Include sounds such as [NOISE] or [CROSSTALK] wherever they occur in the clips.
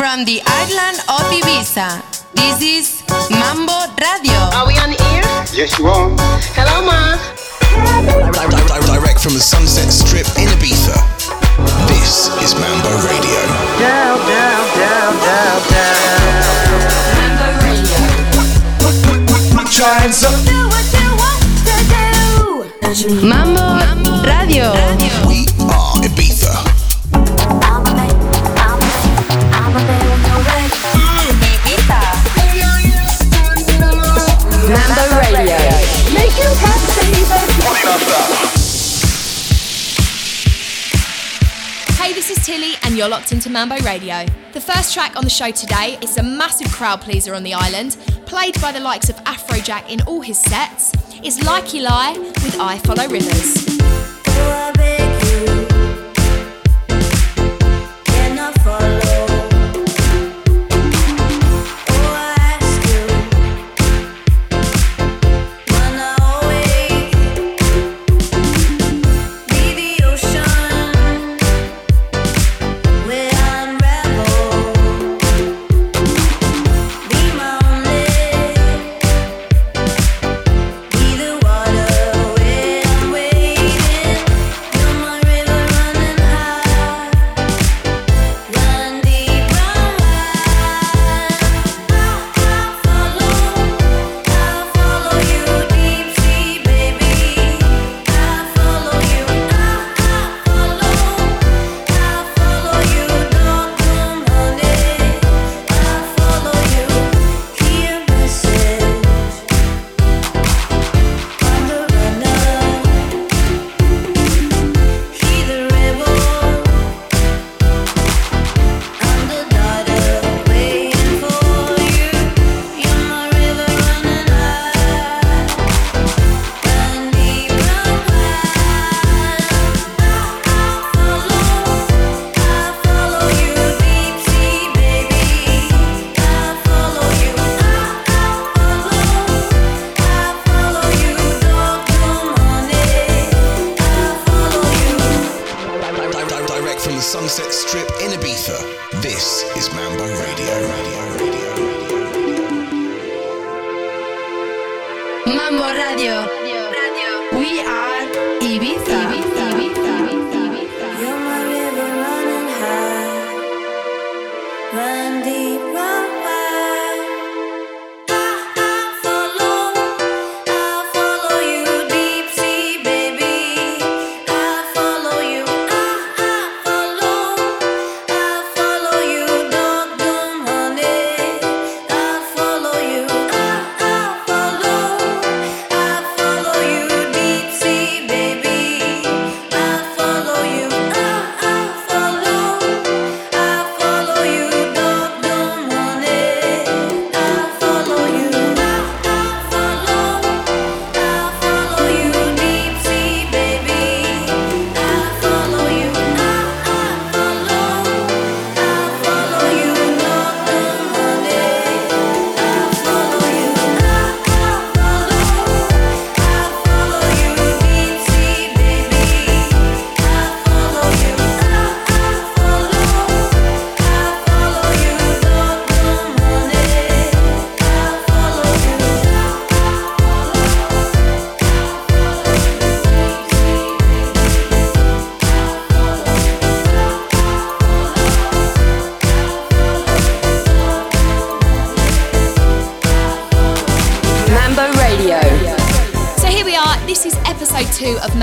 From the island of Ibiza, this is Mambo Radio. Are we on the air? Yes, you are. Hello, Ma. Direct from the Sunset Strip in Ibiza. This is Mambo Radio. Down, down, down, down, down. Mambo Radio. Put your hands up. Mambo Radio. We Hey, this is Tilly, and you're locked into Mambo Radio. The first track on the show today is a massive crowd pleaser on the island, played by the likes of Afrojack in all his sets. It's Lykke Li with I Follow Rivers.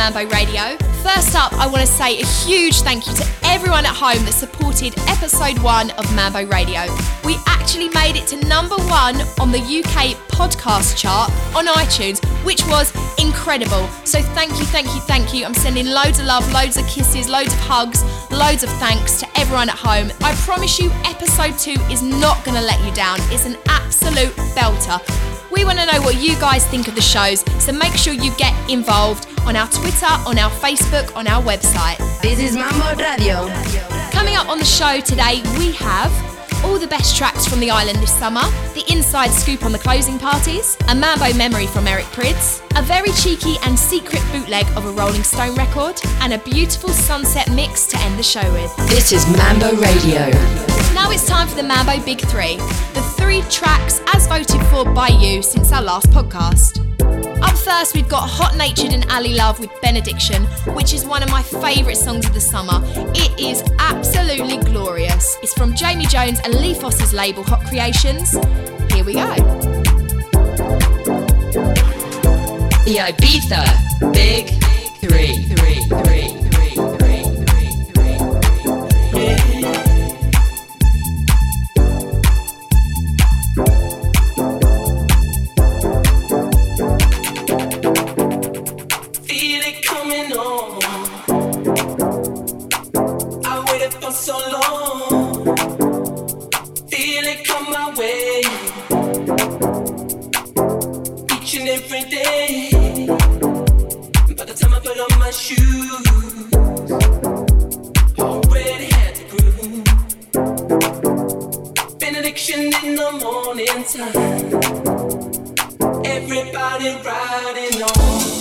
Mambo Radio. First up, I want to say a huge thank you to everyone at home that supported episode one of Mambo Radio. We actually made it to number one on the UK podcast chart on iTunes, which was incredible. So thank you, thank you, thank you. I'm sending loads of love, loads of kisses, loads of hugs, loads of thanks to everyone at home. I promise you, episode two is not going to let you down. It's an absolute belter. We want to know what you guys think of the shows, so make sure you get involved on our Twitter, on our Facebook, on our website. This is Mambo Radio. Coming up on the show today, we have all the best tracks from the island this summer, the inside scoop on the closing parties, a Mambo memory from Eric Prydz, a very cheeky and secret bootleg of a Rolling Stone record, and a beautiful sunset mix to end the show with. This is Mambo Radio. Now now it's time for the Mambo Big Three, the three tracks as voted for by you since our last podcast. Up first, we've got Hot Natured and Ali Love with Benediction, which is one of my favourite songs of the summer. It is absolutely glorious. It's from Jamie Jones and Lee Foss's label Hot Creations. Here we go. The Ibiza Big Three. Three. Three. Three. Three. Three. Three. Feel it coming on. I waited for so long. Feel it come my way. Each and every day. By the time I put on my shoes, already had the groove. Benediction in the morning time. Everybody riding on.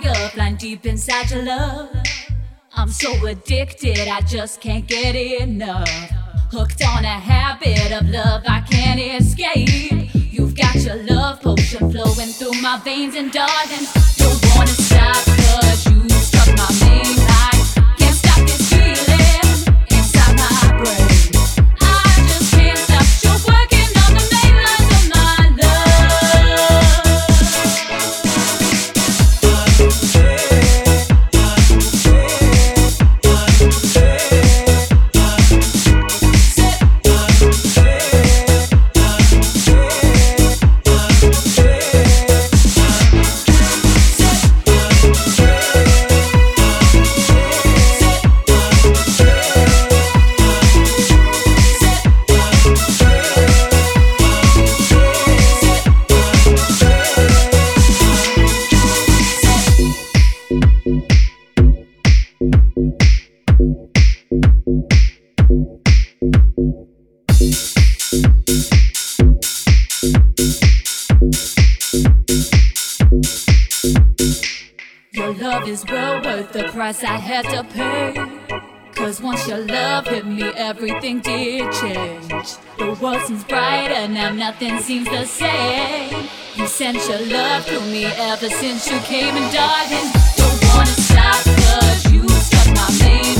Fire flying deep inside your love. I'm so addicted, I just can't get enough. Hooked on a habit of love I can't escape. You've got your love potion flowing through my veins, and darling, don't wanna stop, cause you struck my price I had to pay. Cause once your love hit me, everything did change. The world seems brighter now, nothing seems the same. You sent your love to me ever since you came, and darling, don't wanna stop, cause you struck my main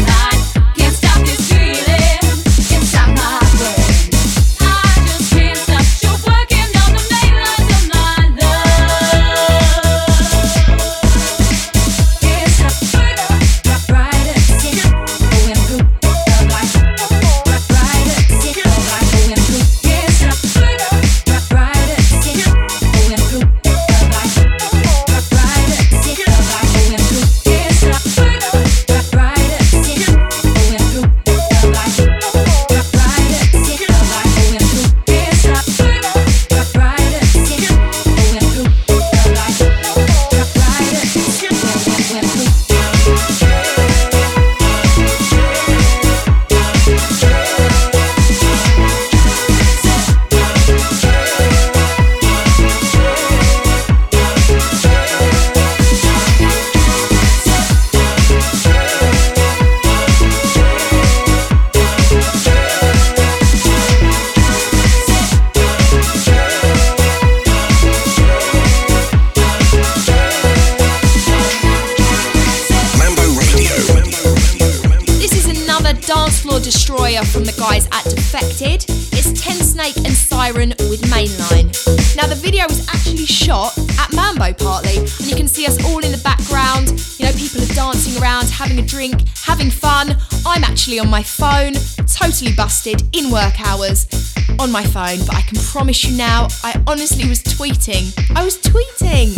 my phone, but I can promise you now, I honestly was tweeting. I was tweeting.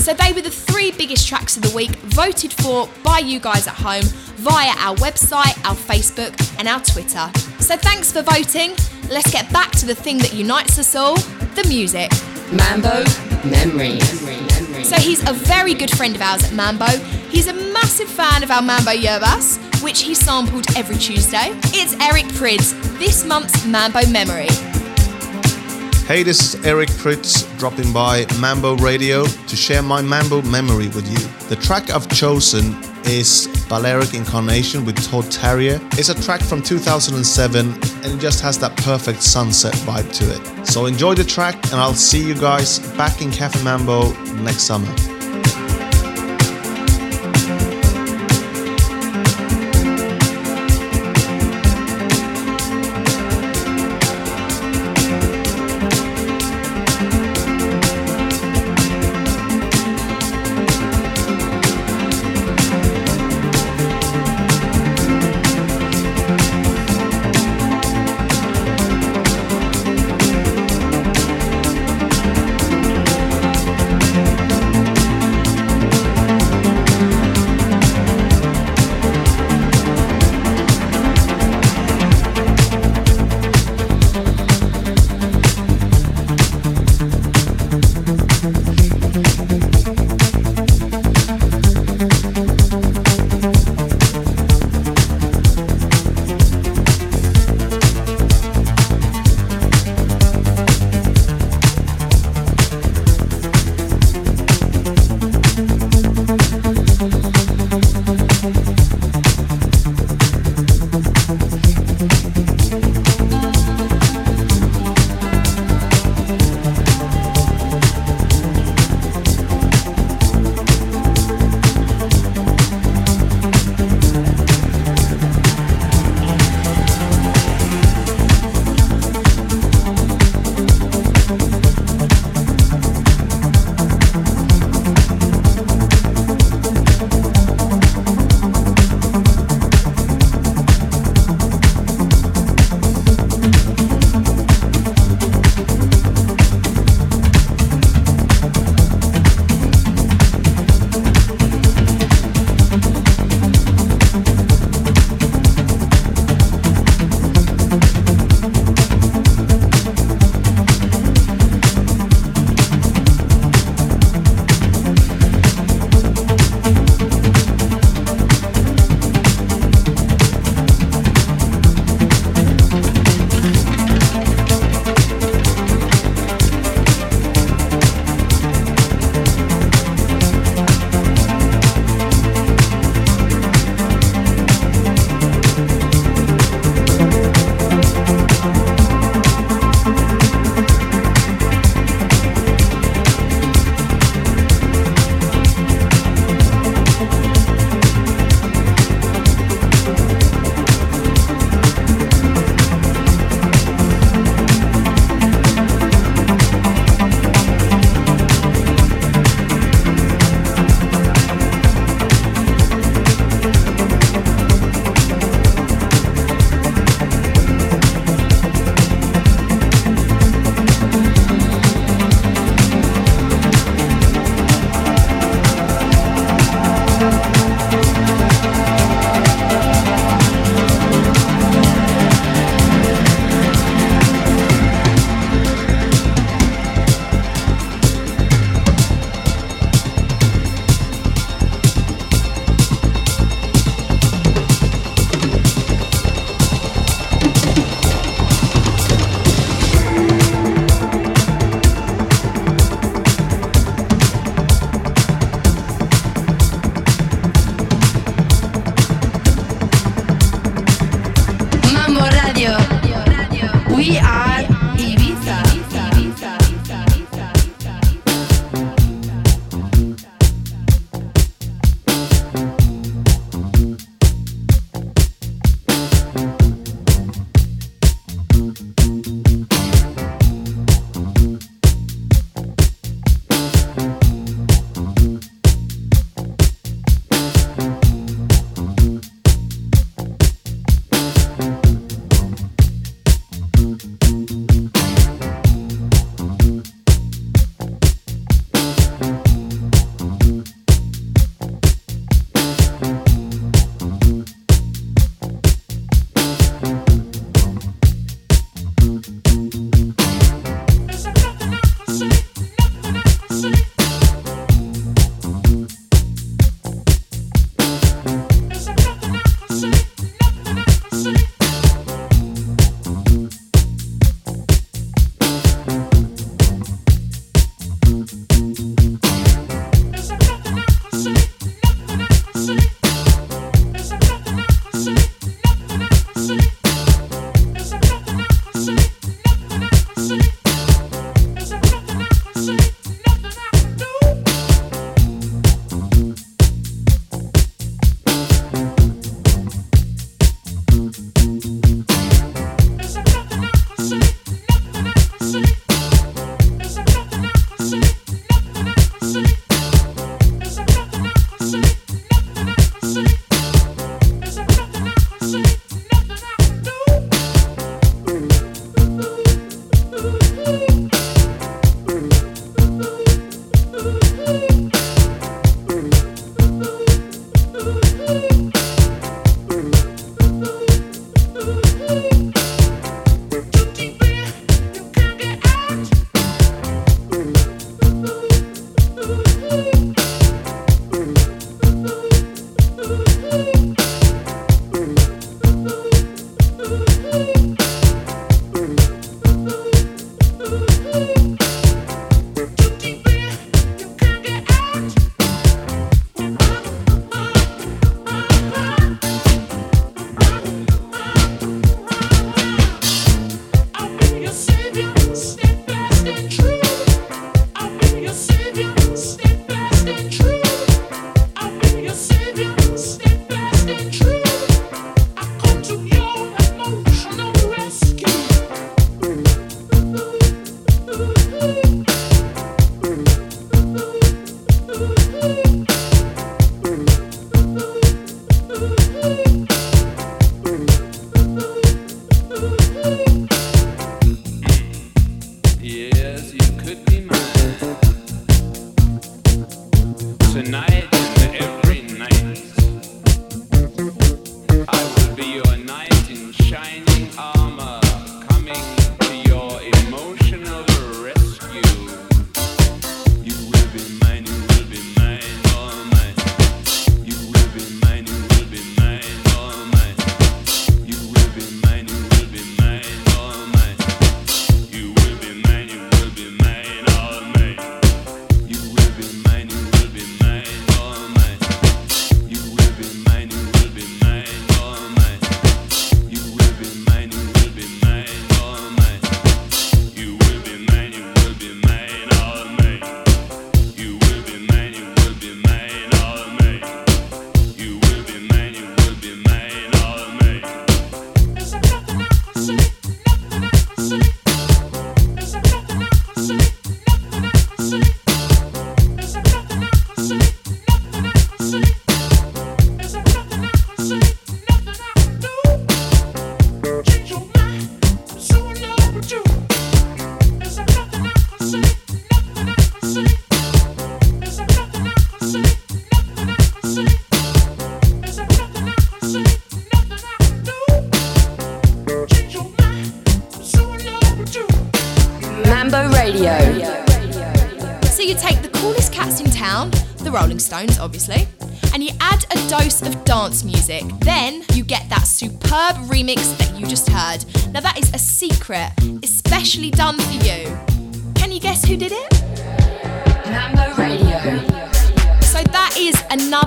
So they were the three biggest tracks of the week, voted for by you guys at home via our website, our Facebook, and our Twitter. So thanks for voting. Let's get back to the thing that unites us all the music. Mambo Memories. So he's a very good friend of ours at Mambo. He's a massive fan of our Mambo Yerbas, which he sampled every Tuesday. It's Eric Prydz, this month's Mambo Memory. Hey, this is Eric Prydz dropping by Mambo Radio to share my Mambo memory with you. The track I've chosen is Balearic Incarnation with Todd Terje. It's a track from 2007 and it just has that perfect sunset vibe to it. So enjoy the track and I'll see you guys back in Cafe Mambo next summer.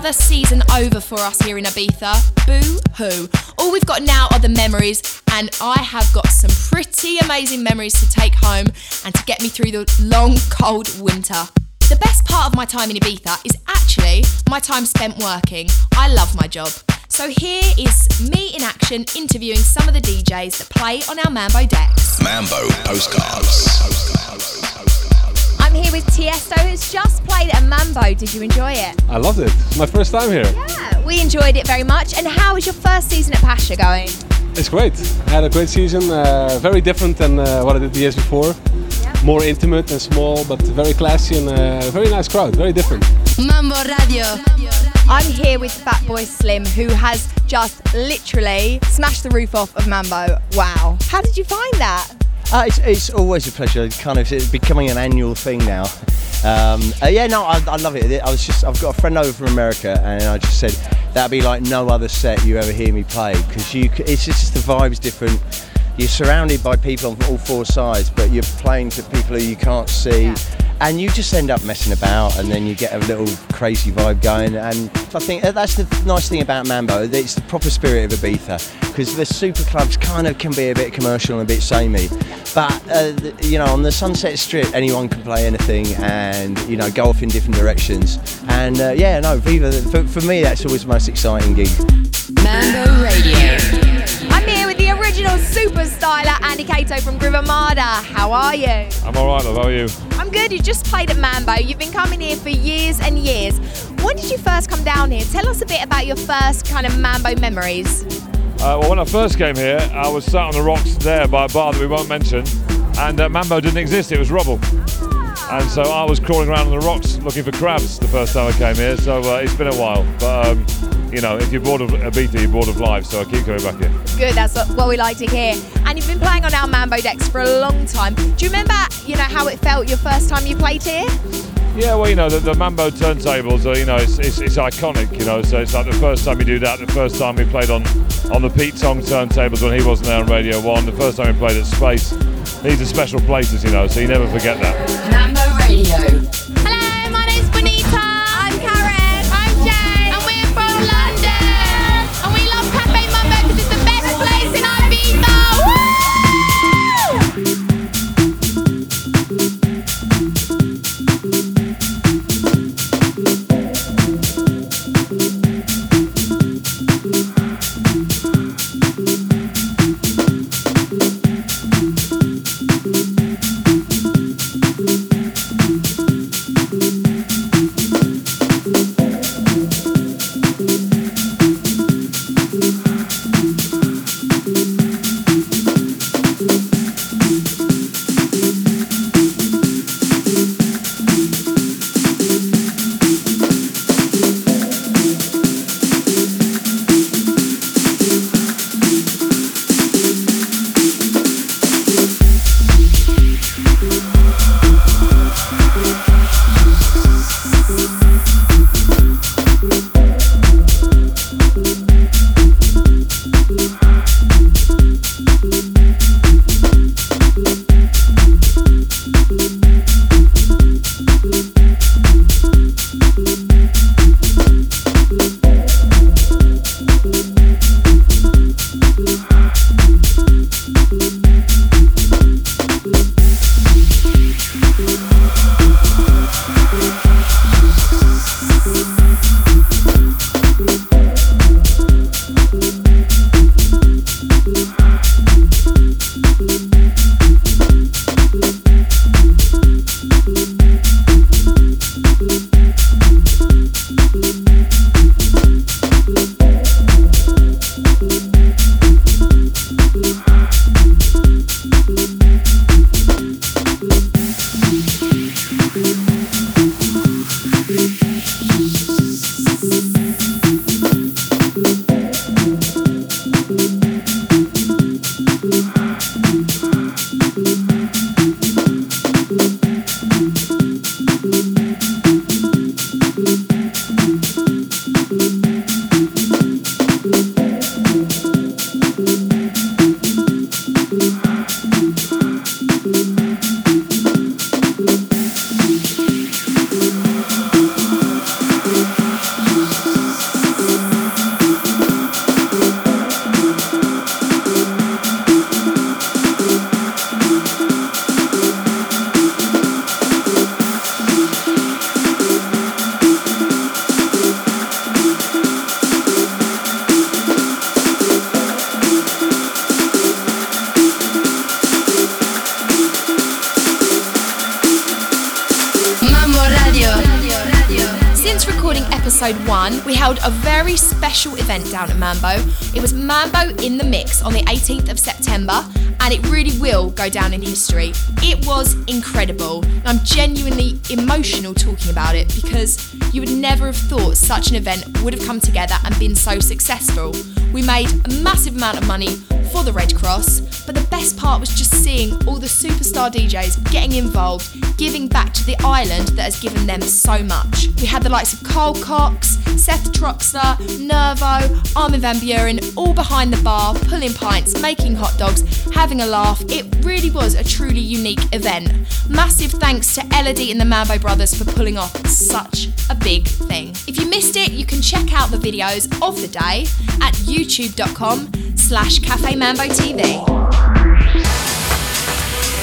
Another season over for us here in Ibiza. Boo hoo. All we've got now are the memories, and I have got some pretty amazing memories to take home and to get me through the long, cold winter. The best part of my time in Ibiza is actually my time spent working. I love my job. So here is me in action interviewing some of the DJs that play on our Mambo decks. Mambo postcards. I'm here with Tiesto, who's just played at Mambo. Did you enjoy it? I loved it. It's my first time here. Yeah, we enjoyed it very much. And how was your first season at Pacha going? It's great. I had a great season. Uh, very different than uh, what I did the years before. More intimate and small, but very classy and a very nice crowd. Very different. Mambo Radio. I'm here with Fatboy Slim, who has just literally smashed the roof off of Mambo. Wow. How did you find that? Uh, it's, it's always a pleasure. Kind of it's becoming an annual thing now. Um, uh, yeah, no, I, I love it. I was just I've got a friend over from America, and I just said that'd be like no other set you ever hear me play because you it's just the vibe's different. You're surrounded by people on all four sides, but you're playing to people who you can't see. And you just end up messing about, and then you get a little crazy vibe going. And I think uh, that's the nice thing about Mambo. It's the proper spirit of Ibiza, because the super clubs kind of can be a bit commercial and a bit samey. But uh, you know, on the Sunset Strip, anyone can play anything, and you know, go off in different directions. And uh, yeah, no, Viva. For, for me, that's always the most exciting gig. Mambo Radio. Original super styler, Andy Cato from Groove Armada. How are you? I'm alright, love. How are you? I'm good. You just played at Mambo. You've been coming here for years and years. When did you first come down here? Tell us a bit about your first kind of Mambo memories. Uh, well, when I first came here, I was sat on the rocks there by a bar that we won't mention, and uh, Mambo didn't exist, it was rubble. And so I was crawling around on the rocks looking for crabs the first time I came here, so uh, it's been a while. But, um, you know, if you're bored of Ibiza, you're bored of life, so I keep coming back here. Good, that's what, what we like to hear. And you've been playing on our Mambo decks for a long time. Do you remember, you know, how it felt your first time you played here? Yeah, well, you know, the, the Mambo turntables are, you know, it's, it's, it's iconic, you know, so it's like the first time you do that, the first time we played on, on the Pete Tong turntables when he wasn't there on Radio 1, the first time we played at Space. These are special places, you know, so you never forget that. Radio. Never have thought such an event would have come together and been so successful. We made a massive amount of money for the Red Cross, but the best part was just seeing all the superstar DJs getting involved, giving back to the island that has given them so much. We had the likes of Carl Cox, Seth Troxler, Nervo, Armin van Buuren, all behind the bar, pulling pints, making hot dogs, having a laugh. It really was truly unique event. Massive thanks to Elodie and the Mambo Brothers for pulling off such a big thing. If you missed it, you can check out the videos of the day at youtube.com slash Cafe Mambo TV.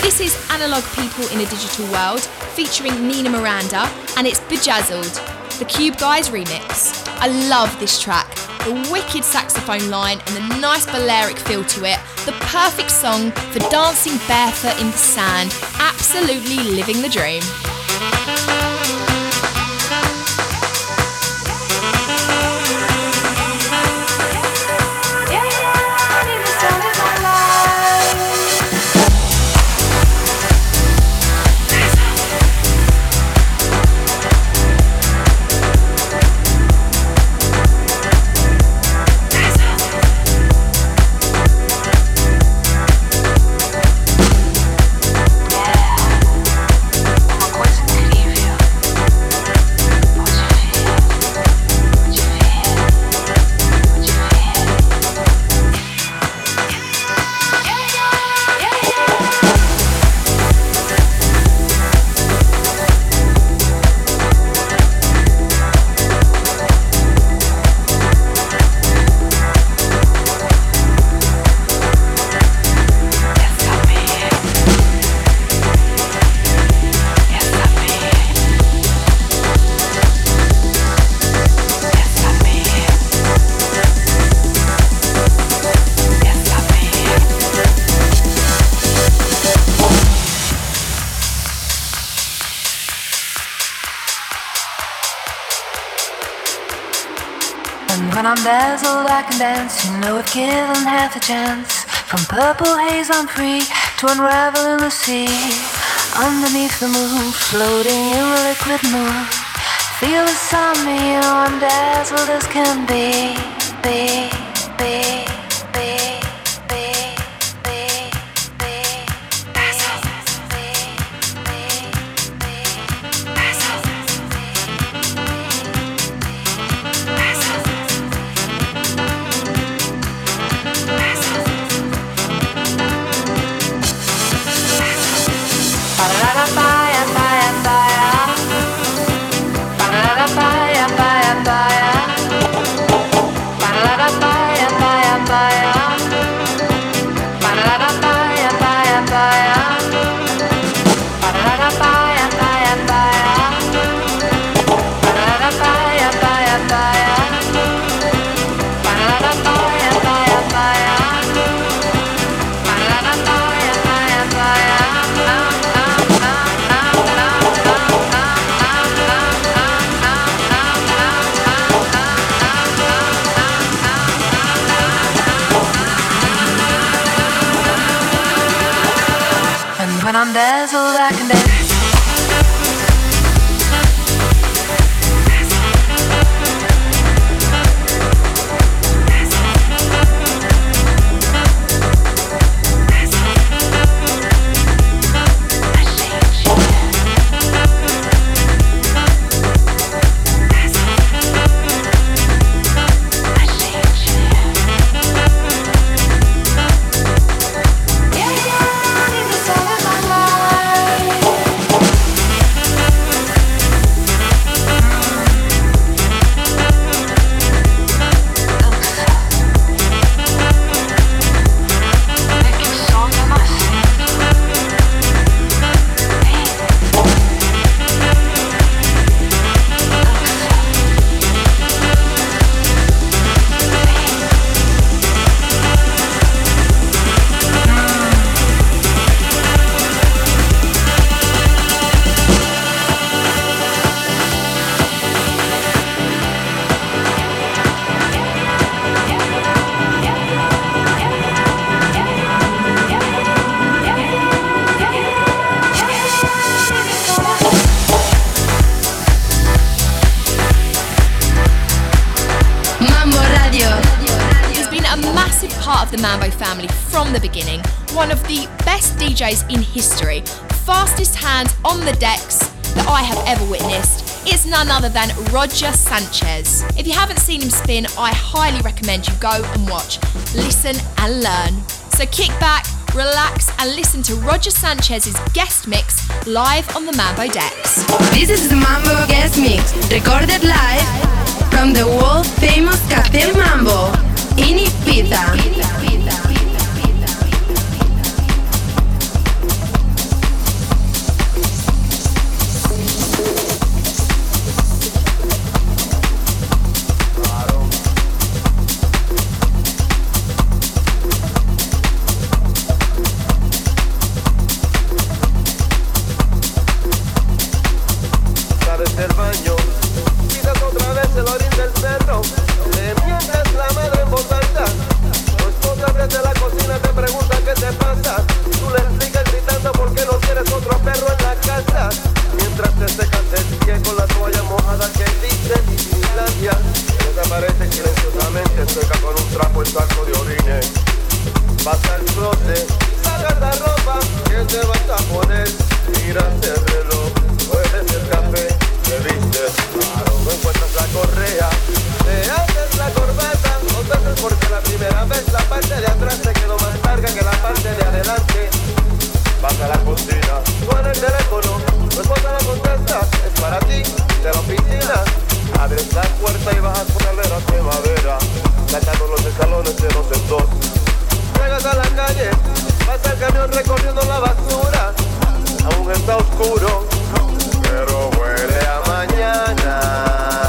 This is Analog People in a Digital World featuring Nina Miranda and it's Bedazzled, the Cube Guys remix. I love this track. The wicked saxophone line and the nice Balearic feel to it. The perfect song for dancing barefoot in the sand. Absolutely living the dream. And when I'm dazzled, I can dance. You know, I've given half a chance. From purple haze, I'm free to unravel in the sea. Underneath the moon, floating in the liquid moon. Feel this on me, you know, I'm dazzled as can. Be, be, be, Roger Sanchez. If you haven't seen him spin, I highly recommend you go and watch, listen, and learn. So kick back, relax, and listen to Roger Sanchez's guest mix live on the Mambo decks. This is the Mambo Guest Mix, recorded live from the world famous Café Mambo in Ibiza. sales saco de orines, vas al closet y sacas la ropa que te vas a poner, miras el reloj, hueles el café, te vistes, claro, no encuentras la correa, te haces la corbata, no te haces porque la primera vez la parte de atrás te quedó más larga que la parte de adelante. Vas a la cocina, suena el teléfono, tu esposa no contesta, es para ti, de la oficina. Abres la puerta y bajas por escaleras de madera, sacando los escalones de dos en dos. Llegas a la calle, pasa el camión recorriendo la basura, aún está oscuro, pero huele a El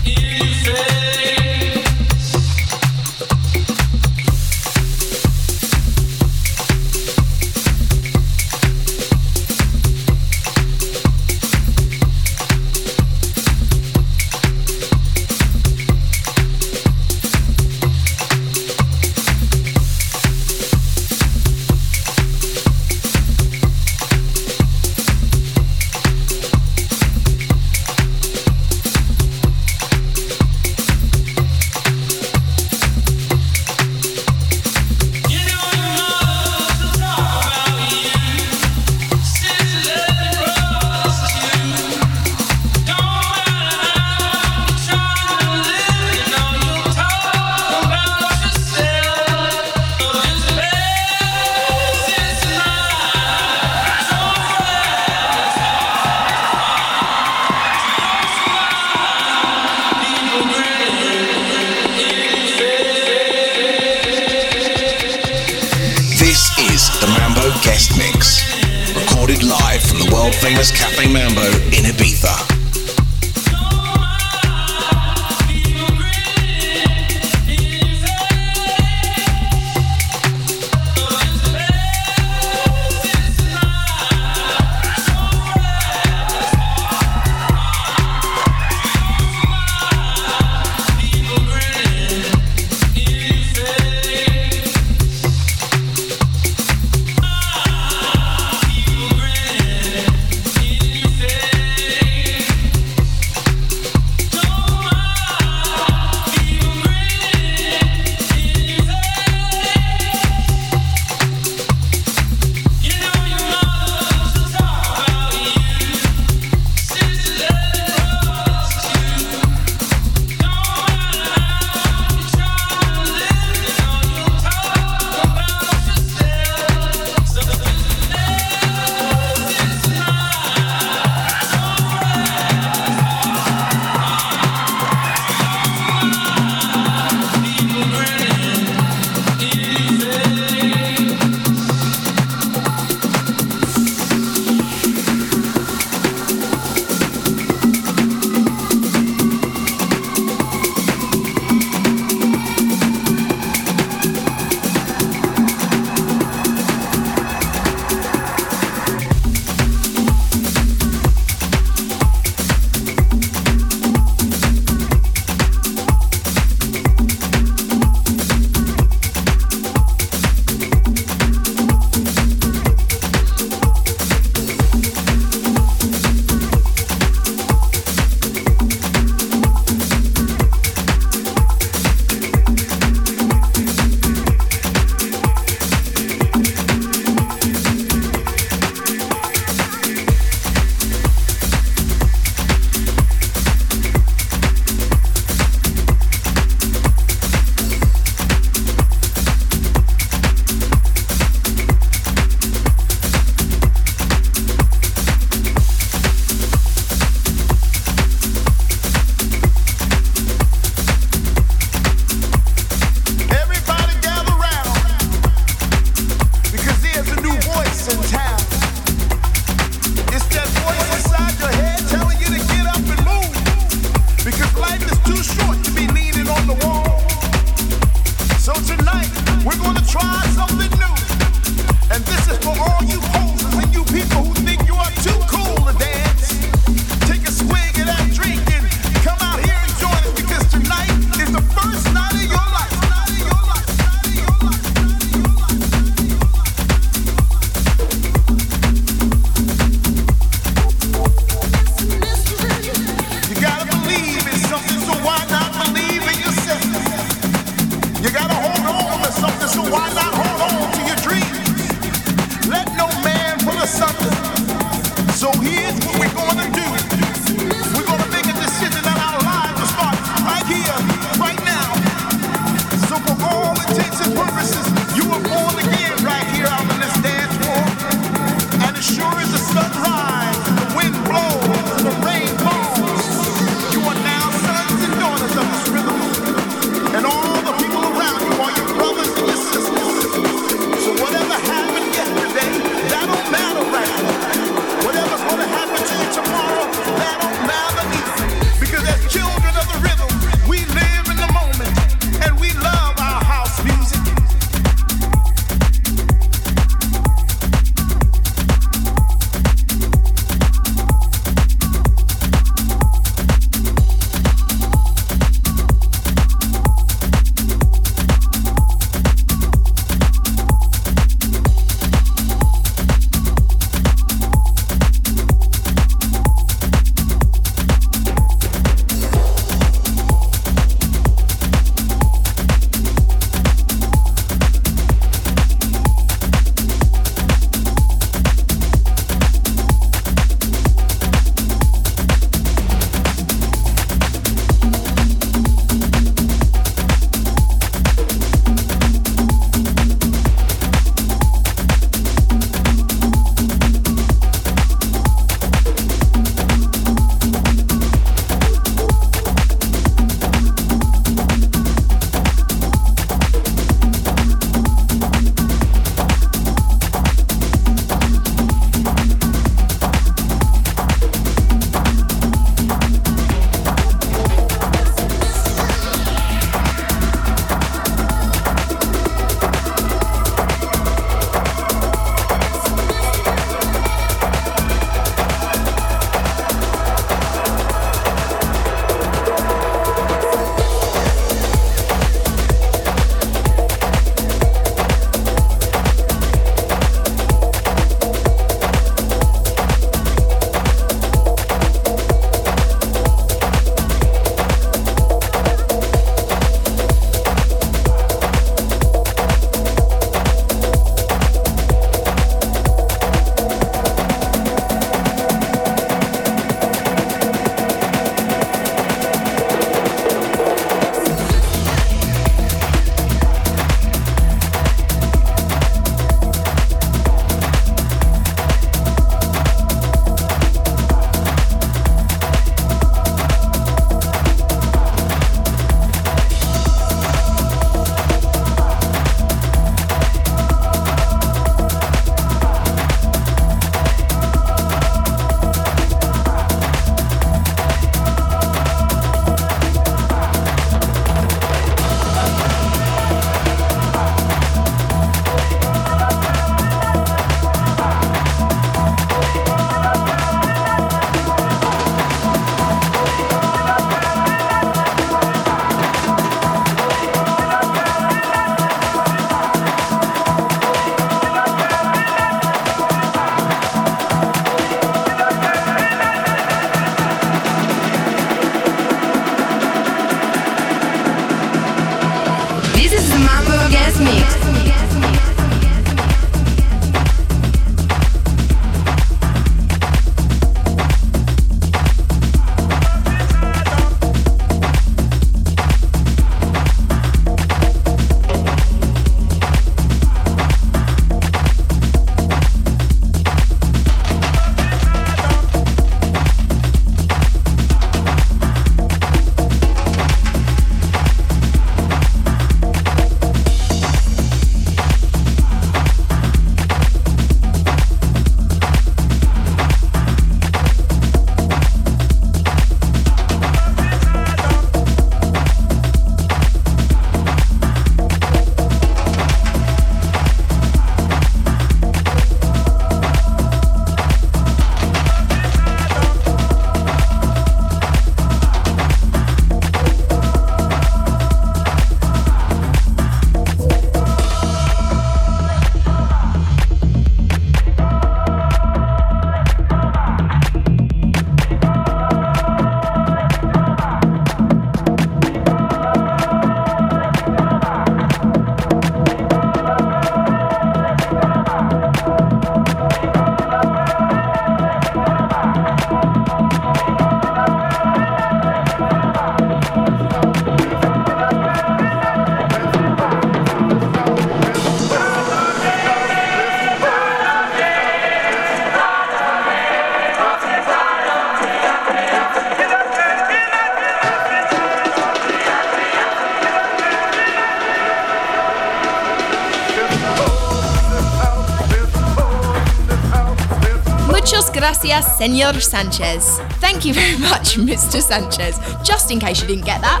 gracias, Senor Sanchez. Thank you very [LAUGHS] much, Mr. Sanchez, just in case you didn't get that.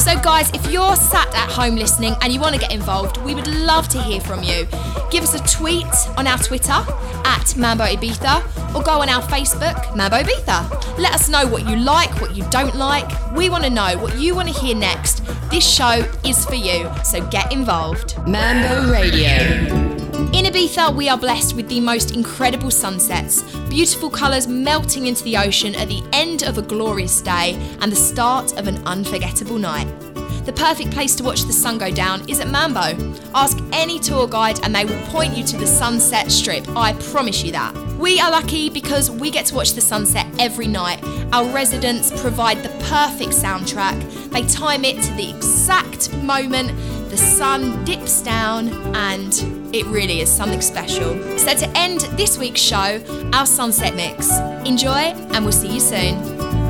So, guys, if you're sat at home listening and you want to get involved, we would love to hear from you. Give us a tweet on our Twitter at Mambo Ibiza or go on our Facebook, Mambo Ibiza. Let us know what you like, what you don't like. We want to know what you want to hear next. This show is for you, so get involved. Mambo Radio. In Ibiza, we are blessed with the most incredible sunsets, beautiful colours melting into the ocean at the end of a glorious day and the start of an unforgettable night. The perfect place to watch the sun go down is at Mambo. Ask any tour guide and they will point you to the sunset strip. I promise you that. We are lucky because we get to watch the sunset every night. Our residents provide the perfect soundtrack. They time it to the exact moment the sun dips down and it really is something special. So to end this week's show, our sunset mix. Enjoy and we'll see you soon.